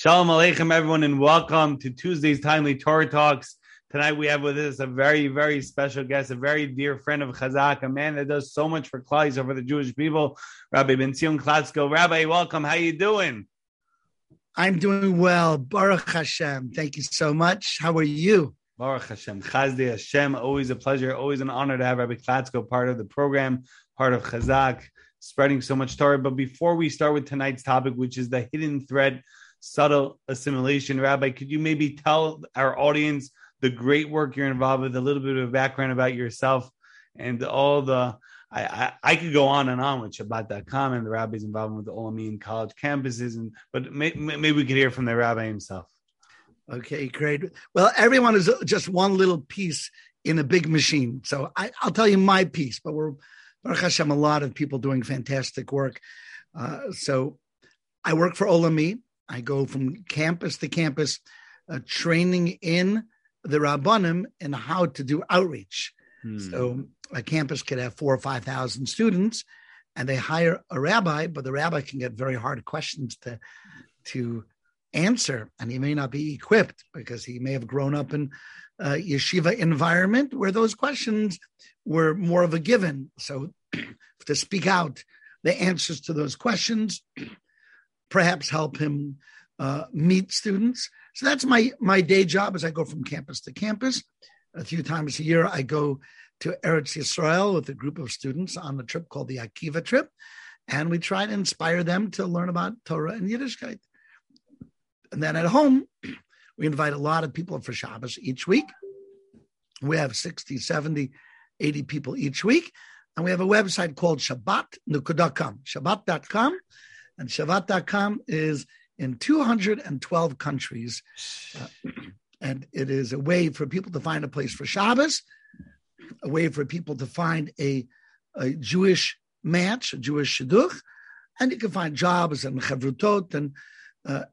Shalom Aleichem, everyone, and welcome to Tuesday's Timely Torah Talks. Tonight we have with us a very, very special guest, a very dear friend of Chazak, a man that does so much for Klal for the Jewish people, Rabbi Ben Zion Klatzko. Rabbi, welcome. How are you doing? I'm doing well. Baruch Hashem. Thank you so much. How are you? Baruch Hashem. Chazdi Hashem. Always a pleasure. Always an honor to have Rabbi Klatzko part of the program, part of Chazak, spreading so much Torah. But before we start with tonight's topic, which is the hidden thread subtle assimilation. Rabbi, could you maybe tell our audience the great work you're involved with, a little bit of background about yourself, and all the I, I, I, could go on and on with Shabbat.com and the rabbi's involvement with the Olamim college campuses, and but may, maybe we could hear from the rabbi himself. Okay, great. Well, everyone is just one little piece in a big machine. So I, will tell you my piece, but we're Baruch Hashem, a lot of people doing fantastic work. Uh, so I work for Olami. I go from campus to campus, uh, training in the Rabbanim and how to do outreach. Hmm. So a campus could have four or 5,000 students and they hire a rabbi, but the rabbi can get very hard questions to, to answer. And he may not be equipped because he may have grown up in a yeshiva environment where those questions were more of a given. So to speak out the answers to those questions perhaps help him uh, meet students. So that's my my day job as I go from campus to campus. A few times a year, I go to Eretz Yisrael with a group of students on a trip called the Akiva trip, and we try to inspire them to learn about Torah and Yiddishkeit. And then at home, we invite a lot of people for Shabbos each week. We have 60, 70, 80 people each week. And we have a website called Shabbat.com, Shabbat.com and Shabbat.com is in 212 countries. Uh, and it is a way for people to find a place for Shabbos, a way for people to find a, a Jewish match, a Jewish shidduch, and you can find jobs and chevrutot and uh,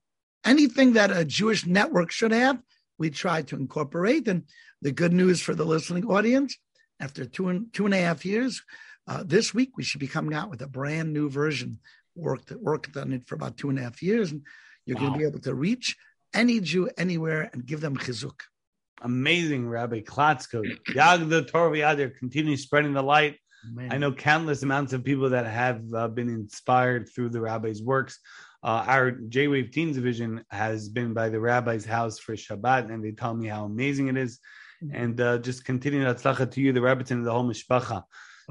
anything that a Jewish network should have. We try to incorporate. And the good news for the listening audience, after two and two and a half years, uh, this week we should be coming out with a brand new version worked worked on it for about two and a half years, and you're wow. going to be able to reach any Jew anywhere and give them chizuk. Amazing, Rabbi Klatzko. Yag the Torah Yadir, continue spreading the light. I know countless amounts of people that have uh, been inspired through the rabbi's works. Uh, our J Wave Teens division has been by the rabbi's house for Shabbat, and they tell me how amazing it is. Mm-hmm. And uh, just continue that to you, the rabbis, and the whole mishpacha.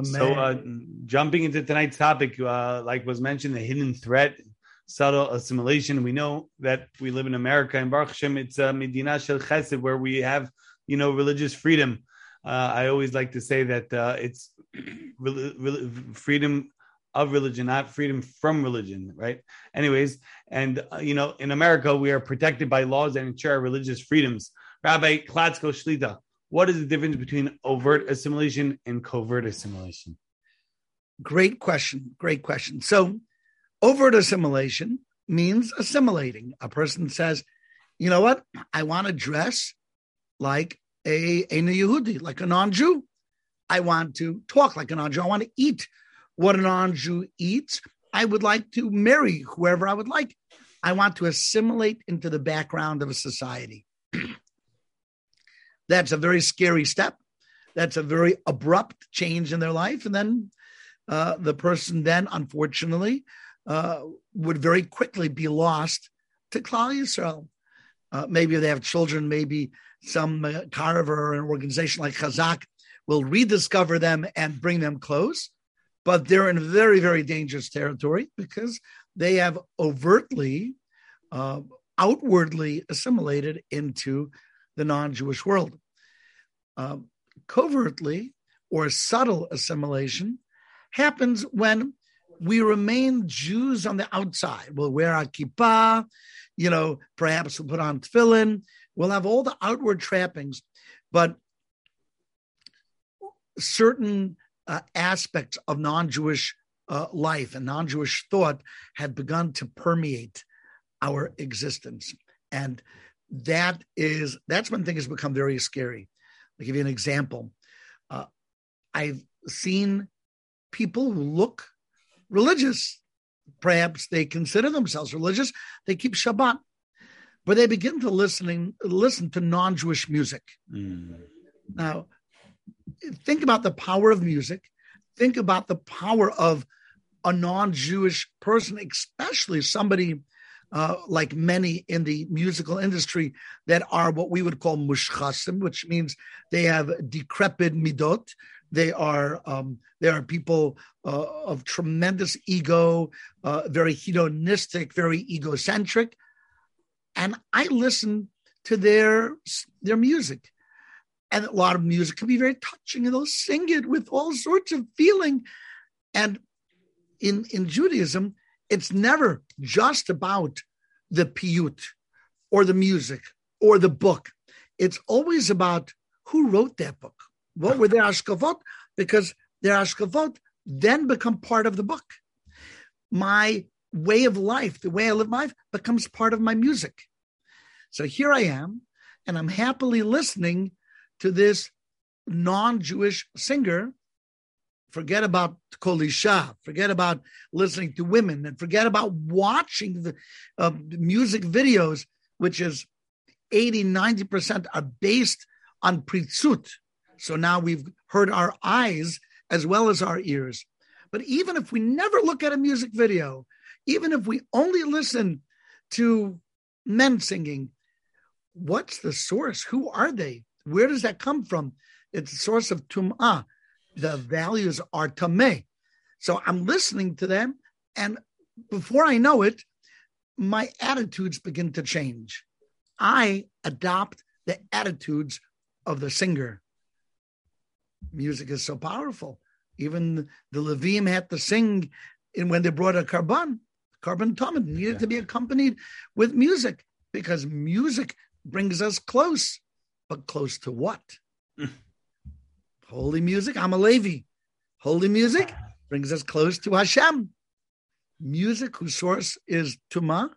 So, uh, jumping into tonight's topic, uh, like was mentioned, the hidden threat, subtle assimilation. We know that we live in America, and Baruch Hashem, it's a uh, Medina Shel Chesed, where we have, you know, religious freedom. Uh, I always like to say that uh, it's re- re- freedom of religion, not freedom from religion, right? Anyways, and uh, you know, in America, we are protected by laws that ensure our religious freedoms. Rabbi Klatzko Shlita, what is the difference between overt assimilation and covert assimilation? Great question. Great question. So, overt assimilation means assimilating. A person says, you know what? I want to dress like a, a Yehudi, like a non Jew. I want to talk like a non Jew. I want to eat what a non Jew eats. I would like to marry whoever I would like. I want to assimilate into the background of a society. That's a very scary step. That's a very abrupt change in their life. And then uh, the person then, unfortunately, uh, would very quickly be lost to Klal Yisrael. Uh, maybe they have children, maybe some uh, carver or an organization like Chazak will rediscover them and bring them close. But they're in very, very dangerous territory because they have overtly, uh, outwardly assimilated into the non Jewish world. Um, covertly or subtle assimilation happens when we remain Jews on the outside. We'll wear our kippah, you know, perhaps we'll put on tefillin, we'll have all the outward trappings, but certain uh, aspects of non Jewish uh, life and non Jewish thought had begun to permeate our existence. And that is that's when things become very scary. I'll give you an example. Uh, I've seen people who look religious. Perhaps they consider themselves religious. They keep Shabbat. but they begin to listening listen to non-Jewish music. Mm. Now, think about the power of music. Think about the power of a non-Jewish person, especially somebody uh, like many in the musical industry that are what we would call mushchasim, which means they have decrepit midot. They are um, they are people uh, of tremendous ego, uh, very hedonistic, very egocentric, and I listen to their their music, and a lot of music can be very touching, and they'll sing it with all sorts of feeling, and in in Judaism, it's never just about the piyut or the music or the book. It's always about who wrote that book. What were their hashkafot? Because their hashkafot then become part of the book. My way of life, the way I live my life, becomes part of my music. So here I am, and I'm happily listening to this non-Jewish singer Forget about Kol Isha. Forget about listening to women, and forget about watching the uh, music videos, which is 80, 90% are based on pritzut. So now we've heard our eyes as well as our ears. But even if we never look at a music video, even if we only listen to men singing, what's the source? Who are they? Where does that come from? It's a source of tum'ah the values are tameh. So I'm listening to them, and before I know it, my attitudes begin to change. I adopt the attitudes of the singer. Music is so powerful. Even the Levim had to sing in when they brought a carbon, korban tamid needed yeah. to be accompanied with music because music brings us close, but close to what? Mm. Holy music, I'm a Levi. Holy music brings us close to Hashem. Music whose source is Tuma,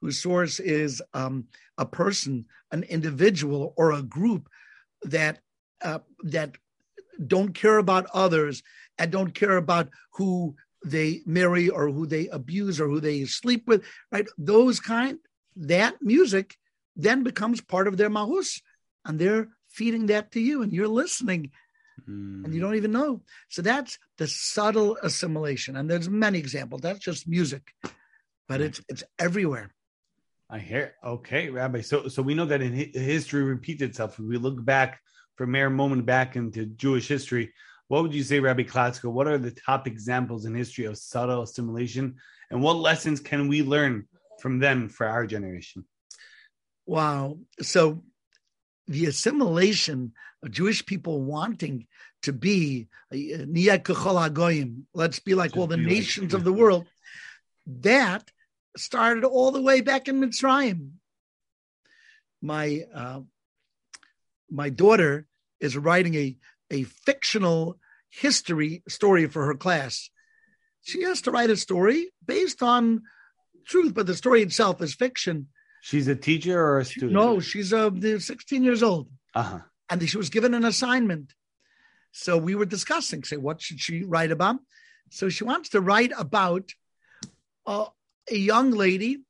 whose source is um, a person, an individual, or a group that uh, that don't care about others and don't care about who they marry or who they abuse or who they sleep with, right? Those kind, that music then becomes part of their mahus, and they're feeding that to you, and you're listening Mm. And you don't even know. So that's the subtle assimilation. And there's many examples. That's just music, but it's it's everywhere. I hear. Okay, Rabbi. So so we know that in history repeats itself. If we look back for a mere moment back into Jewish history, what would you say, Rabbi Klatzko? What are the top examples in history of subtle assimilation, and what lessons can we learn from them for our generation? Wow. So the assimilation of Jewish people wanting to be let's be like all the nations of the world, that started all the way back in Mitzrayim. My uh, my daughter is writing a a fictional history story for her class. She has to write a story based on truth, but the story itself is fiction. She's a teacher or a student? No, she's uh, 16 years old. Uh-huh. And she was given an assignment. So we were discussing, say, what should she write about? So she wants to write about uh, a young lady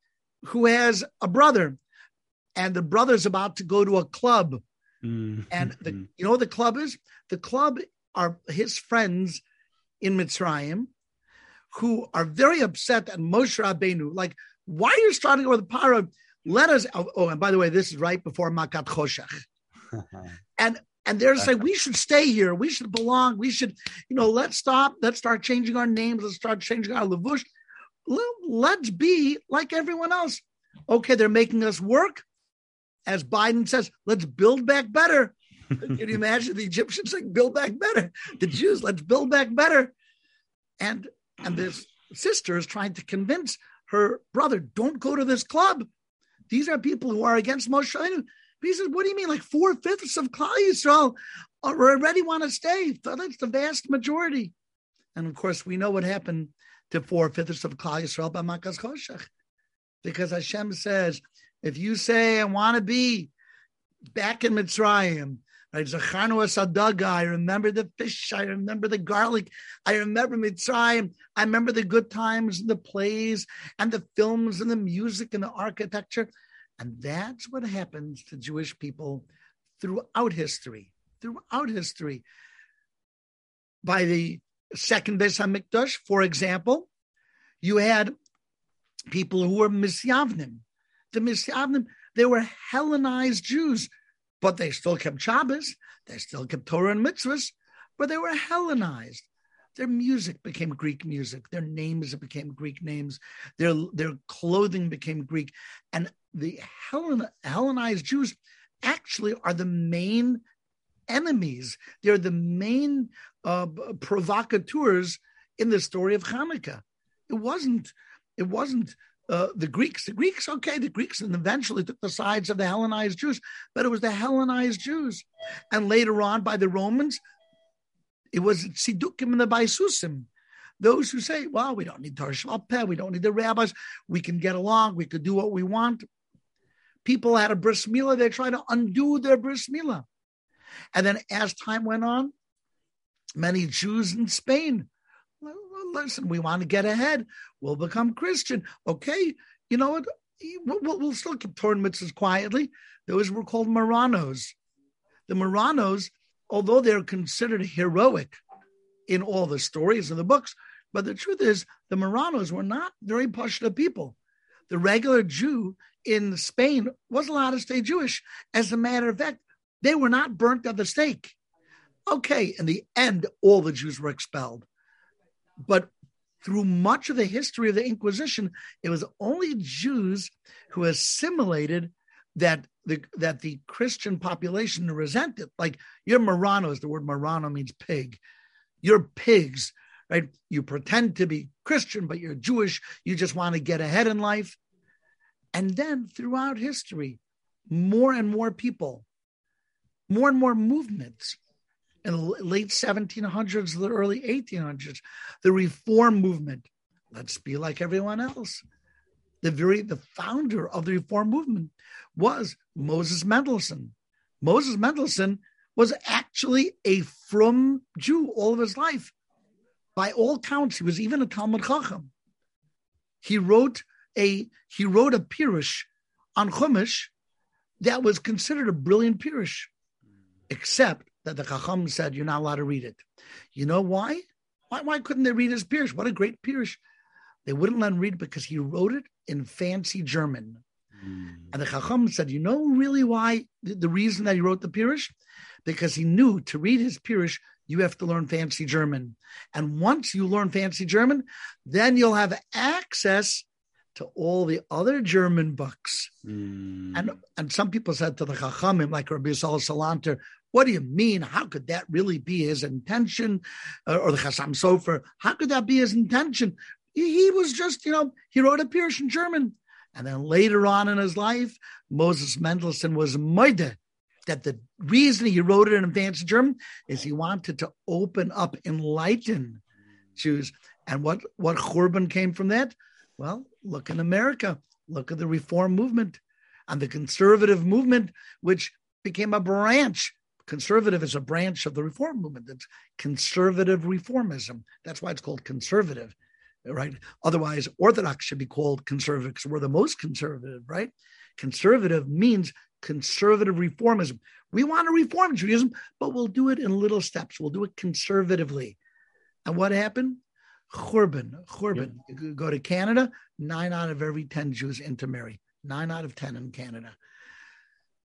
who has a brother, and the brother's about to go to a club. Mm-hmm. And the, you know what the club is? The club are his friends in Mitzrayim who are very upset at Moshe Rabbeinu. Like, why are you starting with the Paro? Let us oh, oh, and by the way this is right before makat choshech. And and they're saying we should stay here. We should belong. We should you know let's stop. Let's start changing our names. Let's start changing our levush let's be like everyone else. Okay they're making us work. As biden says let's build back better. Can you imagine the egyptians saying build back better the jews let's build back better. And and this sister is trying to convince her brother don't go to this club these are people who are against Moshe. He says, "What do you mean? Like four fifths of Klal Yisrael already want to stay? That's the vast majority." And of course, we know what happened to four fifths of Klal Yisrael by Makas Choshech, because Hashem says, "If you say I want to be back in Mitzrayim." Right. I remember the fish. I remember the garlic. I remember Mitzrayim. I remember the good times and the plays and the films and the music and the architecture. And that's what happens to Jewish people throughout history. Throughout history. By the second Beis Hamikdash, for example, you had people who were Misyavnim. The Misyavnim, they were Hellenized Jews, but they still kept Shabbos, they still kept Torah and mitzvahs, but they were Hellenized. Their music became Greek music. Their names became Greek names. Their, their clothing became Greek. And the Hellen, Hellenized Jews actually are the main enemies. They're the main uh, provocateurs in the story of Hanukkah. It wasn't. It wasn't uh, the Greeks. The Greeks, okay, the Greeks, and eventually took the sides of the Hellenized Jews, but it was the Hellenized Jews, and later on by the Romans, it was Tzidukim and the Baisusim. Those who say, well, we don't need Torah Shalpeh, we don't need the rabbis, we can get along, we could do what we want. People had a bris milah, they try to undo their bris milah. And then as time went on, many Jews in Spain, listen, we want to get ahead. We'll become Christian. Okay, you know what? We'll, we'll still keep Torah mitzvahs quietly. Those were called Marranos. The Marranos, although they're considered heroic in all the stories and the books, but the truth is, the Marranos were not very Pashta people. The regular Jew in Spain was allowed to stay Jewish. As a matter of fact, they were not burnt at the stake. Okay, in the end, all the Jews were expelled. But through much of the history of the Inquisition, it was only Jews who assimilated that the that the Christian population resented. Like you're Marranos, the word Marrano means pig. You're pigs, right? You pretend to be Christian, but you're Jewish. You just want to get ahead in life. And then throughout history, more and more people, more and more movements in the late 1700s, the early 1800s, the reform movement. Let's be like everyone else. The very the founder of the reform movement was Moses Mendelssohn. Moses Mendelssohn was actually a from Jew all of his life. By all counts, he was even a Talmud Chacham. He wrote a he wrote a pirush on Chumash that was considered a brilliant pirush, except that the Chacham said you're not allowed to read it. You know why? Why, why couldn't they read his pirush? What a great pirush! They wouldn't let him read because he wrote it in fancy German. Mm. And the Chacham said, you know really why the, the reason that he wrote the pirush? Because he knew to read his pirush, you have to learn fancy German. And once you learn fancy German, then you'll have access to all the other German books. Mm. And and some people said to the Chachamim, like Rabbi Yisrael Salanter, what do you mean? How could that really be his intention? Uh, or the Chassam Sofer, how could that be his intention? He, he was just, you know, he wrote a Pirush in German. And then later on in his life, Moses Mendelssohn was moide that the reason he wrote it in advanced German is he wanted to open up, enlighten Jews. And what, what Churban came from that? Well, look in America, look at the reform movement and the conservative movement, which became a branch. Conservative is a branch of the reform movement. It's conservative reformism. That's why it's called conservative, right? Otherwise, Orthodox should be called conservative because we're the most conservative, right? Conservative means conservative reformism. We want to reform Judaism, but we'll do it in little steps. We'll do it conservatively. And what happened? Churban, Churban. Go to Canada, nine out of every 10 Jews intermarry, nine out of 10 in Canada.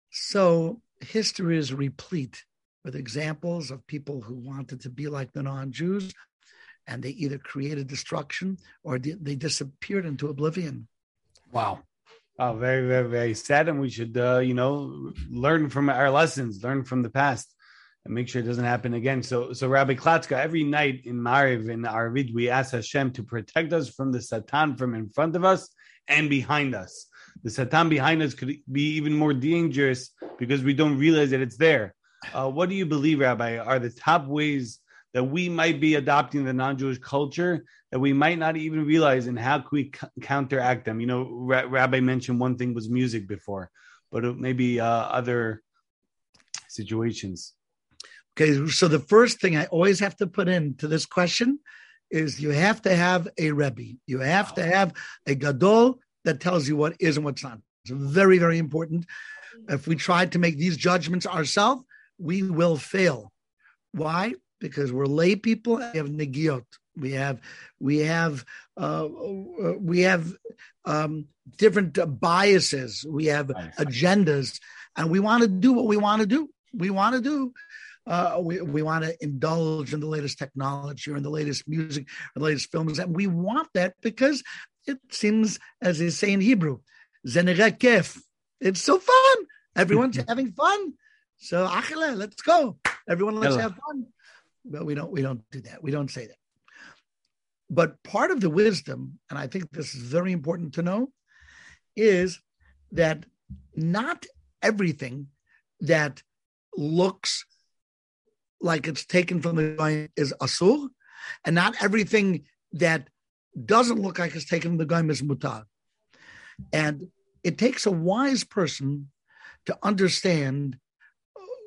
So history is replete with examples of people who wanted to be like the non Jews, and they either created destruction or they disappeared into oblivion. Wow. Oh, very, very, very sad. And we should, uh, you know, learn from our lessons, learn from the past and make sure it doesn't happen again. So, so Rabbi Klatzko, every night in Mariv in Arvid, we ask Hashem to protect us from the Satan from in front of us and behind us. The Satan behind us could be even more dangerous because we don't realize that it's there. Uh, what do you believe, Rabbi, are the top ways that we might be adopting the non-Jewish culture that we might not even realize, and how can we c- counteract them? You know, Ra- Rabbi mentioned one thing was music before, but maybe uh, other situations. Okay, so the first thing I always have to put into this question is you have to have a Rebbe. You have to have a Gadol that tells you what is and what's not. It's very, very important. If we try to make these judgments ourselves, we will fail. Why? Because we're lay people. We have negiot. We have we have uh, we have um, different biases. We have agendas, and we want to do what we want to do. We want to do. Uh, we we want to indulge in the latest technology or in the latest music or the latest films, and we want that because it seems, as they say in Hebrew, kef. It's so fun. Everyone's having fun. So achile, let's go. Everyone, let's have fun. But we don't we don't do that. We don't say that. But part of the wisdom, and I think this is very important to know, is that not everything that looks like it's taken from the guy is asur, and not everything that doesn't look like it's taken from the guy is mutar. And it takes a wise person to understand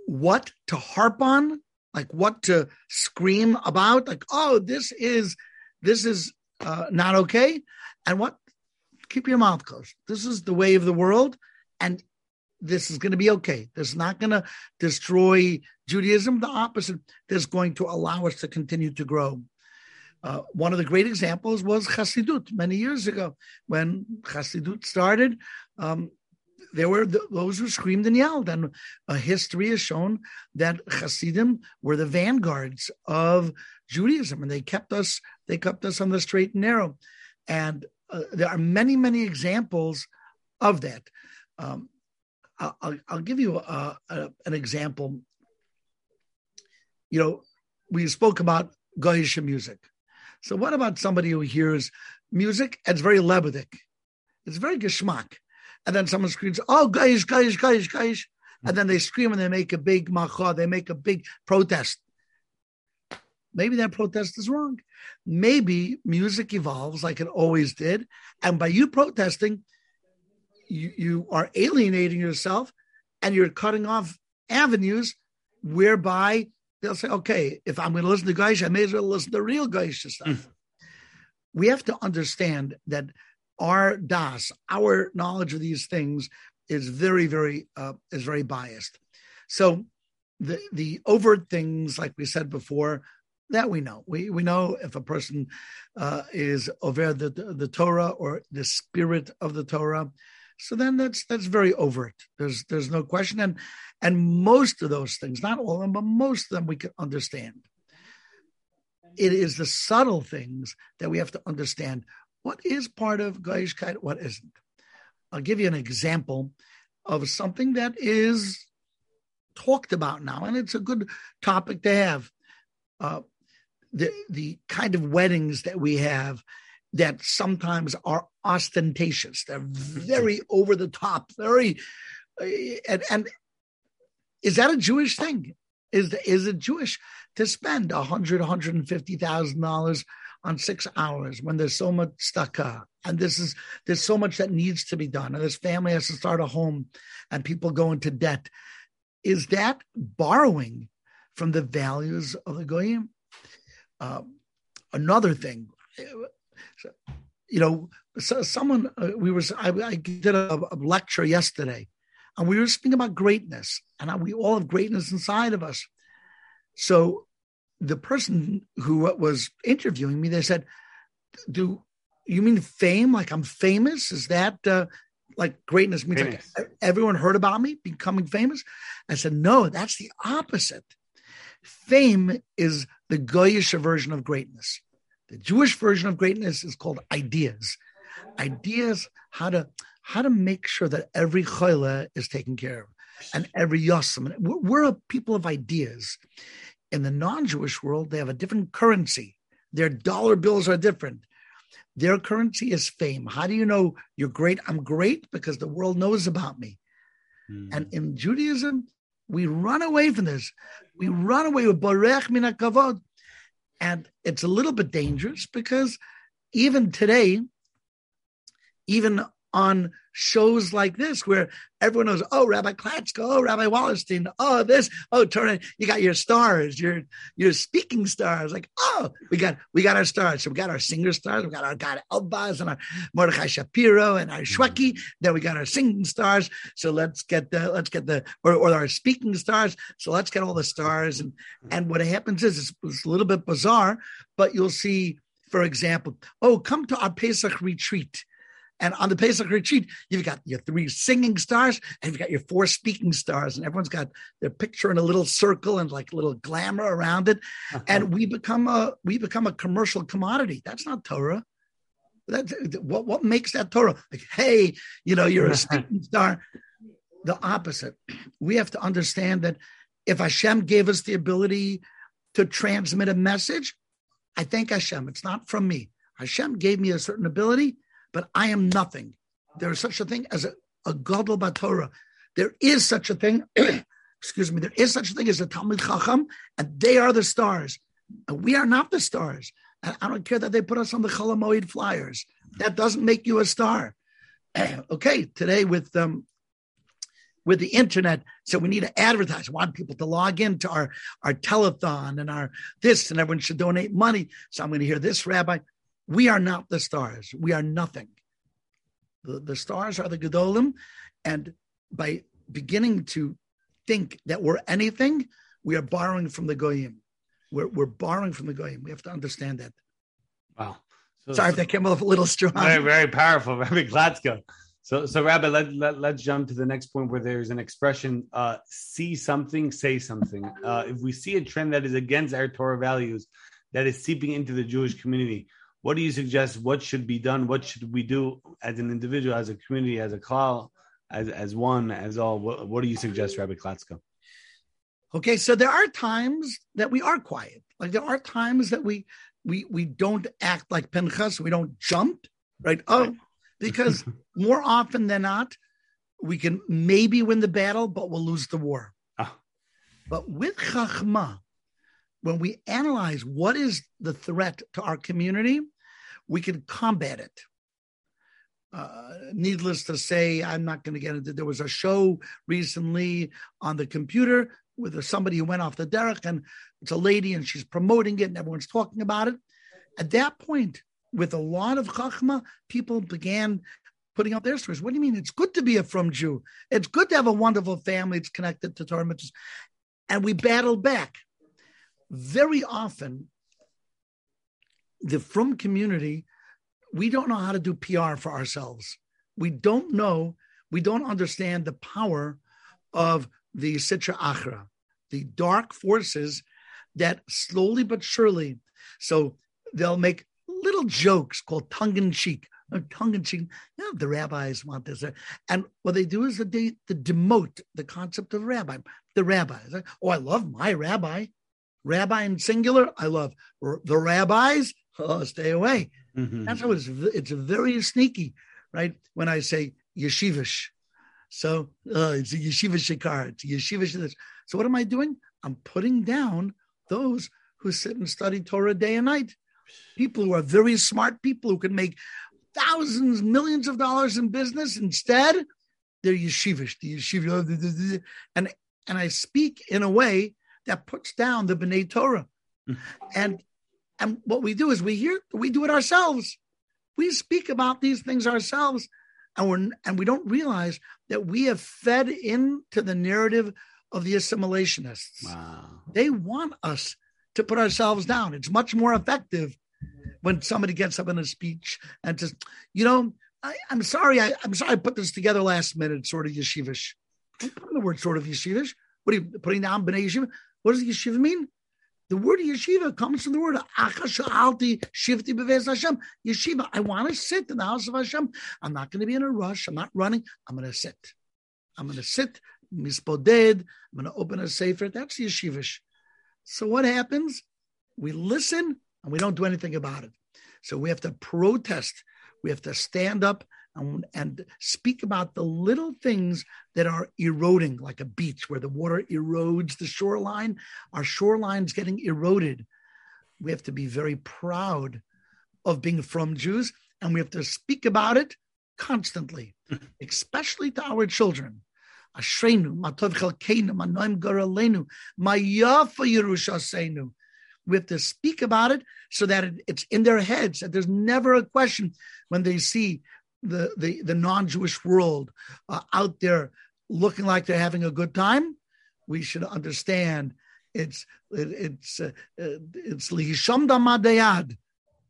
what to harp on, like what to scream about, like, oh, this is this is uh, not okay. And what? Keep your mouth closed. This is the way of the world. And this is going to be okay. This is not going to destroy Judaism. The opposite. This is going to allow us to continue to grow. Uh, one of the great examples was Chassidut many years ago. When Chassidut started, um, there were those who screamed and yelled, and uh, history has shown that Hasidim were the vanguards of Judaism, and they kept us they kept us on the straight and narrow. And uh, there are many many examples of that. Um, I'll, I'll, give you a, a, an example. You know, we spoke about Goyish music. So, what about somebody who hears music? It's very lebedik. It's very geschmack and then someone screams, "Oh, guys, guys, guys, guys!" and then they scream and they make a big macha, they make a big protest. Maybe that protest is wrong. Maybe music evolves like it always did, and by you protesting, you, you are alienating yourself, and you're cutting off avenues whereby they'll say, "Okay, if I'm going to listen to guys, I may as well listen to real guys stuff." Mm. We have to understand that our das, our knowledge of these things is very, very uh, is very biased. So the the overt things, like we said before, that we know. We we know if a person uh, is over the, the, the Torah or the spirit of the Torah. So then that's that's very overt. There's there's no question, and and most of those things, not all of them, but most of them, we can understand. It is the subtle things that we have to understand what is part of Goyishkeit, what isn't. I'll give you an example of something that is talked about now, and it's a good topic to have. Uh, the the kind of weddings that we have that sometimes are ostentatious. They're very over the top, very and and is that a Jewish thing? Is is it Jewish to spend a hundred, hundred and fifty thousand dollars on six hours when there's so much stuck up and this is there's so much that needs to be done and this family has to start a home and people go into debt is that borrowing from the values of the goyim uh, another thing you know so someone uh, we were I, I did a, a, lecture yesterday and we were speaking about greatness and we all have greatness inside of us so the person who was interviewing me, they said, "Do you mean fame? Like I'm famous? Is that uh, like greatness means famous. like everyone heard about me becoming famous?" I said, "No, that's the opposite. Fame is the Goyish version of greatness. The Jewish version of greatness is called ideas. Ideas how to how to make sure that every chayla is taken care of, and every yosem. We're, we're a people of ideas." in the non-Jewish world, they have a different currency. Their dollar bills are different. Their currency is fame. How do you know you're great? I'm great because the world knows about me. Mm. And in Judaism, we run away from this. We run away with Barech Mina Kavod. And it's a little bit dangerous because even today, even on shows like this where everyone knows, oh, Rabbi Klatzko, oh, Rabbi Wallerstein, oh, this, oh, turn it. you got your stars, your your speaking stars. Like, oh, we got we got our stars. So we got our singer stars, we got our Gad Elbaz and our Mordechai Shapiro and our Shweki. Mm-hmm. Then we got our singing stars. So let's get the let's get the or, or our speaking stars. So let's get all the stars. And and what happens is it's, it's a little bit bizarre, but you'll see, for example, oh, come to our Pesach retreat and on the Pesach retreat, you've got your three singing stars and you've got your four speaking stars, and everyone's got their picture in a little circle and like a little glamour around it. Uh-huh. And we become a we become a commercial commodity. That's not Torah. That's what what makes that Torah? Like, hey, you know, you're a speaking star. The opposite. We have to understand that if Hashem gave us the ability to transmit a message, I thank Hashem. It's not from me. Hashem gave me a certain ability but I am nothing. There is such a thing as a, a Gadol Torah. There is such a thing, excuse me, there is such a thing as a Talmud Chacham, and they are the stars. And we are not the stars. And I don't care that they put us on the Cholamoid flyers. That doesn't make you a star. okay, today with um, with the internet, so we need to advertise. I want people to log into our our telethon and our this, and everyone should donate money. So I'm going to hear this rabbi. We are not the stars. We are nothing. The, the stars are the Gedolim. And by beginning to think that we're anything, we are borrowing from the Goyim. We're, we're borrowing from the Goyim. We have to understand that. Wow. So, Sorry so, if that came off a little strong. Very, very powerful. Rabbi Klatzko. So, so Rabbi, let, let, let's jump to the next point where there's an expression, uh, see something, say something. Uh, if we see a trend that is against our Torah values, that is seeping into the Jewish community, what do you suggest? What should be done? What should we do as an individual, as a community, as a call, as as one, as all? What, what do you suggest, Rabbi Klatsko? Okay, so there are times that we are quiet. Like there are times that we we we don't act like Pinchas. We don't jump, right? Oh, because more often than not, we can maybe win the battle, but we'll lose the war. Ah. But with Chachma, when we analyze what is the threat to our community, we can combat it. Uh, needless to say, I'm not going to get into. There was a show recently on the computer with somebody who went off the derech, and it's a lady, and she's promoting it, and everyone's talking about it. At that point, with a lot of chachma, people began putting out their stories. What do you mean? It's good to be a from Jew. It's good to have a wonderful family. It's connected to Torah. And we battled back very often the from community we don't know how to do pr for ourselves. We don't know we don't understand the power of the sitra achra the dark forces that slowly but surely so they'll make little jokes called tongue-in-cheek uh, tongue-in-cheek you know, the rabbis want this. And what they do is that they, they demote the concept of rabbi the rabbis. Oh i love my rabbi. Rabbi in singular, I love. The rabbis. Oh, stay away. Mm-hmm. That's how it's. It's very sneaky, right? When I say yeshivish, so uh, it's a yeshiva shikar, it's a yeshiva. So what am I doing? I'm putting down those who sit and study Torah day and night. People who are very smart people who can make thousands, millions of dollars in business. Instead, they're yeshivish, the yeshiva, and and I speak in a way that puts down the B'nai Torah. and and what we do is we hear we do it ourselves. We speak about these things ourselves, and we're and we don't realize that we have fed into the narrative of the assimilationists. Wow. They want us to put ourselves down. It's much more effective when somebody gets up in a speech and just, you know, I, am sorry, I, am sorry I put this together last minute, sort of yeshivish. I'm putting the word sort of yeshivish. What are you putting down B'nai Yeshiva? What does yeshiva mean? The word yeshiva comes from the word achashalti shifti beves Hashem. Yeshiva, I want to sit in the house of Hashem. I'm not going to be in a rush. I'm not running. I'm going to sit. I'm going to sit, mispoded. I'm going to open a sefer. That's yeshivish. So what happens? We listen and we don't do anything about it. So we have to protest. We have to stand up and, and speak about the little things that are eroding, like a beach where the water erodes the shoreline. Our shoreline's getting eroded. We have to be very proud of being from Jews, and we have to speak about it constantly, especially to our children. Ashreinu, matov chelkeinu, manoim goralenu, mayafa Yerushaseinu. We have to speak about it so that it, it's in their heads, that there's never a question when they see the, the, the non-Jewish world uh, out there looking like they're having a good time. We should understand it's it, it's uh, it's lihisham damadayad,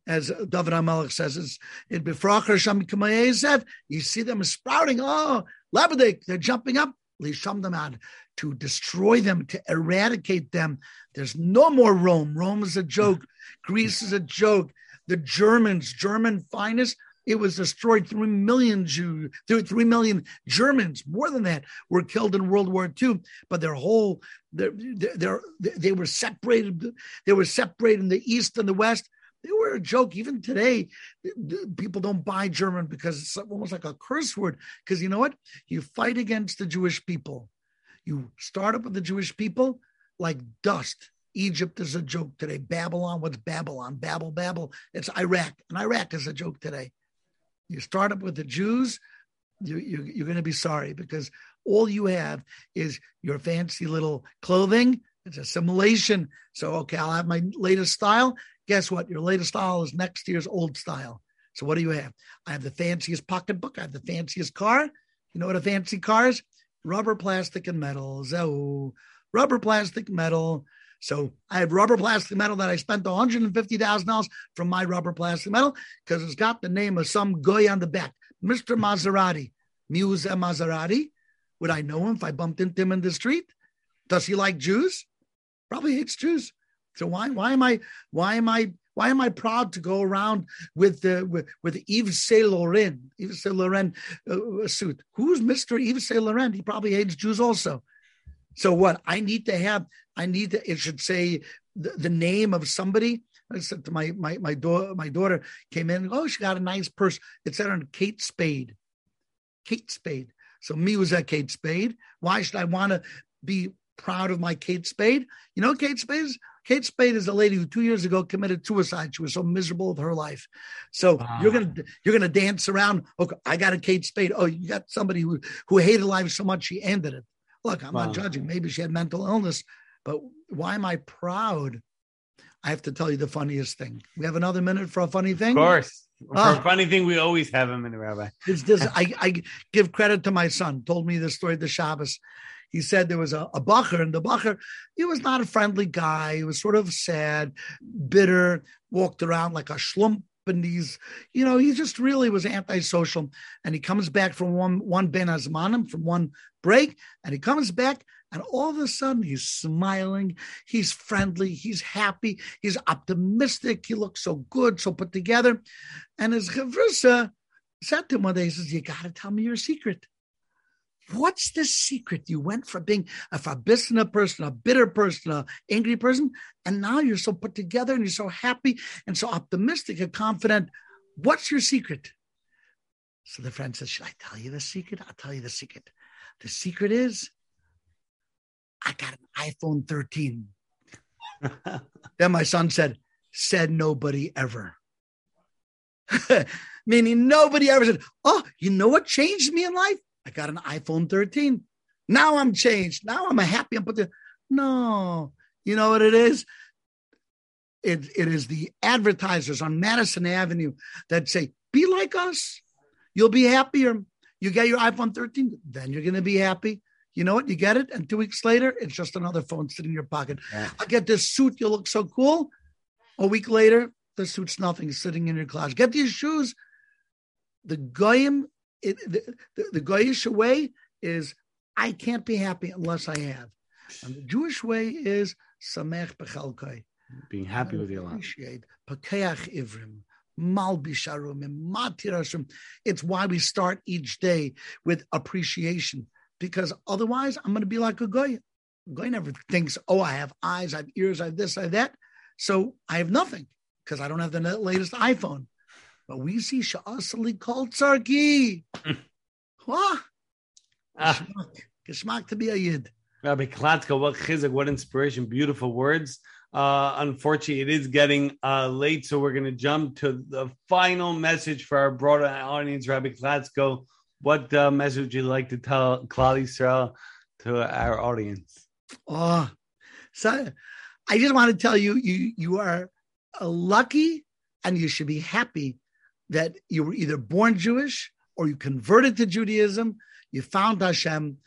as David Hamelech says. It's it befrach You see them sprouting. Oh, labadik, they're jumping up. Lihisham damad to destroy them, to eradicate them. There's no more Rome. Rome is a joke. Greece is a joke. The Germans, German finest, it was destroyed. Three million Jews, three million Germans, more than that, were killed in World War II. But their whole, their, their, they were separated. They were separated in the East and the West. They were a joke. Even today, people don't buy German because it's almost like a curse word. Because you know what? You fight against the Jewish people. You start up with the Jewish people like dust. Egypt is a joke today. Babylon, what's Babylon? Babel, Babel. It's Iraq. And Iraq is a joke today. You start up with the Jews, you, you, you're going to be sorry because all you have is your fancy little clothing. It's assimilation. So, okay, I'll have my latest style. Guess what? Your latest style is next year's old style. So, what do you have? I have the fanciest pocketbook. I have the fanciest car. You know what a fancy car is? Rubber, plastic, and metal. So, rubber, plastic, metal. So I have rubber plastic metal that I spent $150,000 from my rubber plastic metal because it's got the name of some guy on the back, Mr. Maserati, Muse Maserati. Would I know him if I bumped into him in the street? Does he like Jews? Probably hates Jews. So why why am I why am I why am I proud to go around with the with, with Yves Saint Laurent Yves Saint Laurent uh, suit? Who's Mister Yves Saint Laurent? He probably hates Jews also. So what? I need to have. I need to. It should say the, the name of somebody. I said to my my my daughter. My daughter came in. Oh, she got a nice purse. It said on Kate Spade. Kate Spade. So me was at Kate Spade. Why should I want to be proud of my Kate Spade? You know, Kate Spade is Kate Spade is a lady who two years ago committed suicide. She was so miserable with her life. So wow. you're gonna you're gonna dance around. Okay, I got a Kate Spade. Oh, you got somebody who who hated life so much she ended it. Look, I'm wow. not ah. judging. Maybe she had mental illness, but why am I proud? I have to tell you the funniest thing. We have another minute for a funny thing. Of course. For a ah. funny thing, we always have a minute, Rabbi. It's this. I, I give credit to my son. Told me the story of the Shabbos. He said there was a, a bacher, and the bacher, he was not a friendly guy. He was sort of sad, bitter, walked around like a schlump and he's, you know, he just really was antisocial. And he comes back from one one Ben Azmanim, from one break, and he comes back, and all of a sudden he's smiling, he's friendly, he's happy, he's optimistic, he looks so good, so put together. And his chavrusa said to him one day, he says, You gotta tell me your secret. What's the secret? You went from being a fabisna person, a bitter person, an angry person, and now you're so put together and you're so happy and so optimistic and confident. What's your secret? So the friend says, Should I tell you the secret? I'll tell you the secret. The secret is I got an iPhone 13. then my son said, Said nobody ever. Meaning nobody ever said, Oh, you know what changed me in life? I got an iPhone 13. Now I'm changed. Now I'm a happy. I'm put the no. You know what it is? It, it is the advertisers on Madison Avenue that say, be like us. You'll be happier. You get your iPhone 13, then you're going to be happy. You know what? You get it, and two weeks later, it's just another phone sitting in your pocket. Yeah. I get this suit. You look so cool. A week later, the suit's nothing, sitting in your closet. Get these shoes. The goyim it, the, the, the Goyish way is I can't be happy unless I have. And the Jewish way is samech bechalkai. Being happy with your life. Appreciate. Pakeach ivrim. It's why we start each day with appreciation, because otherwise I'm going to be like a guy. A guy never thinks, oh, I have eyes, I have ears, I have this, I have that. So I have nothing because I don't have the latest iPhone. But we see Sha'asali called Tsarki. What? Geschmack to be a Yid. Rabbi Klatzko, what chizuk, what inspiration, beautiful words. Uh, unfortunately, it is getting uh, late, so we're going to jump to the final message for our broader audience. Rabbi Klatzko, what uh, message would you like to tell Klal Yisrael to our audience? Oh, so I just want to tell you, you you are lucky, and you should be happy that you were either born Jewish or you converted to Judaism. You found Hashem.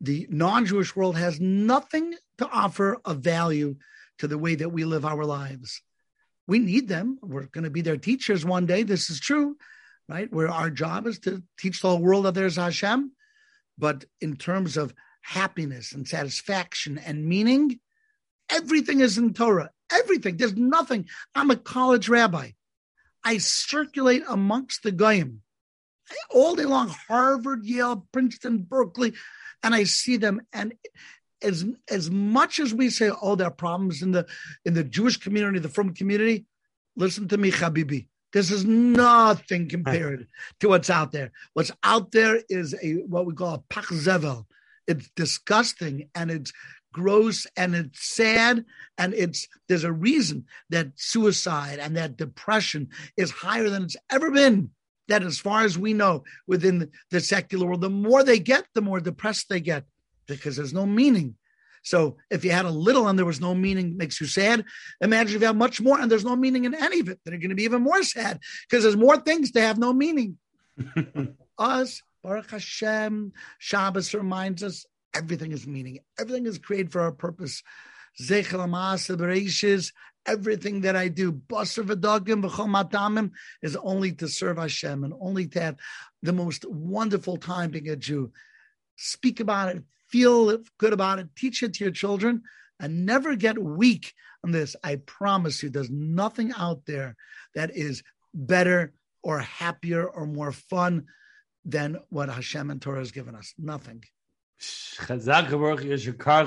The non-Jewish world has nothing to offer of value to the way that we live our lives. We need them. We're going to be their teachers one day. This is true, right? Where our job is to teach the whole world that there's Hashem. But in terms of happiness and satisfaction and meaning, everything is in Torah. Everything. There's nothing. I'm a college rabbi. I circulate amongst the Goyim all day long, Harvard, Yale, Princeton, Berkeley, and I see them. And as as much as we say, oh, there are problems in the in the Jewish community, the frum community, listen to me, Habibi. This is nothing compared to what's out there. What's out there is a what we call a pachzevel. It's disgusting and it's gross and it's sad and it's there's a reason that suicide and that depression is higher than it's ever been that as far as we know within the secular world the more they get the more depressed they get because there's no meaning. So if you had a little and there was no meaning, makes you sad. Imagine if you have much more and there's no meaning in any of it, then you're going to be even more sad because there's more things to have no meaning. us, Baruch Hashem, Shabbos reminds us everything is meaning. Everything is created for a purpose. Everything that I do, is only to serve Hashem and only to have the most wonderful time being a Jew. Speak about it, feel good about it, teach it to your children, and never get weak on this. I promise you, there's nothing out there that is better or happier or more fun than what Hashem and Torah has given us. Nothing. Chazak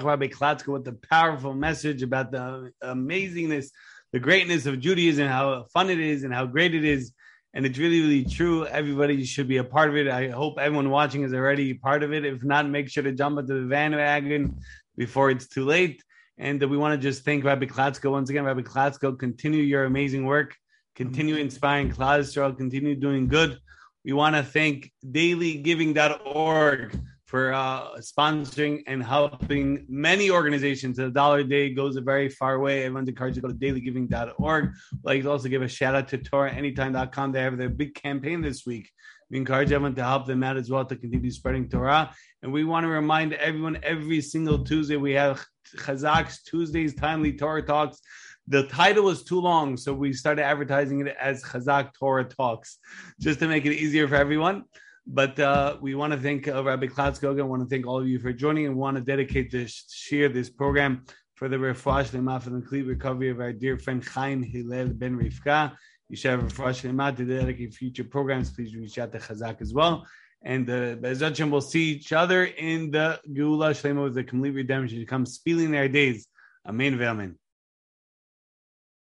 Rabbi with the powerful message about the amazingness, the greatness of Judaism, how fun it is, and how great it is and it's really really true. Everybody should be a part of it. I hope everyone watching is already part of it. If not make sure to jump into the bandwagon before it's too late. And we want to just thank rabbi Klatzko once again. Rabbi Klatzko continue your amazing work. Continue inspiring class continue doing good. We want to thank dailygiving.org for uh, sponsoring and helping many organizations. A dollar a day goes a very far way. Everyone's encouraged to go to dailygiving.org. Like to also give a shout out to TorahAnytime.com. They have their big campaign this week. We encourage everyone to help them out as well to continue spreading Torah. And we want to remind everyone every single Tuesday we have Chazak's Tuesdays Timely Torah Talks. The title is too long, so we started advertising it as Chazak Torah Talks, just to make it easier for everyone. But uh, we want to thank uh, Rabbi Klatzkoga. I want to thank all of you for joining and want to dedicate this share this program for the refuah shlema and complete recovery of our dear friend Chaim Hillel ben Rivka. You should have a refuah shlema to dedicate future programs. Please reach out to Chazak as well. And uh, Bezachim will see each other in the Geula Shlema with the complete redemption to come speeding their days. Amen. Amen.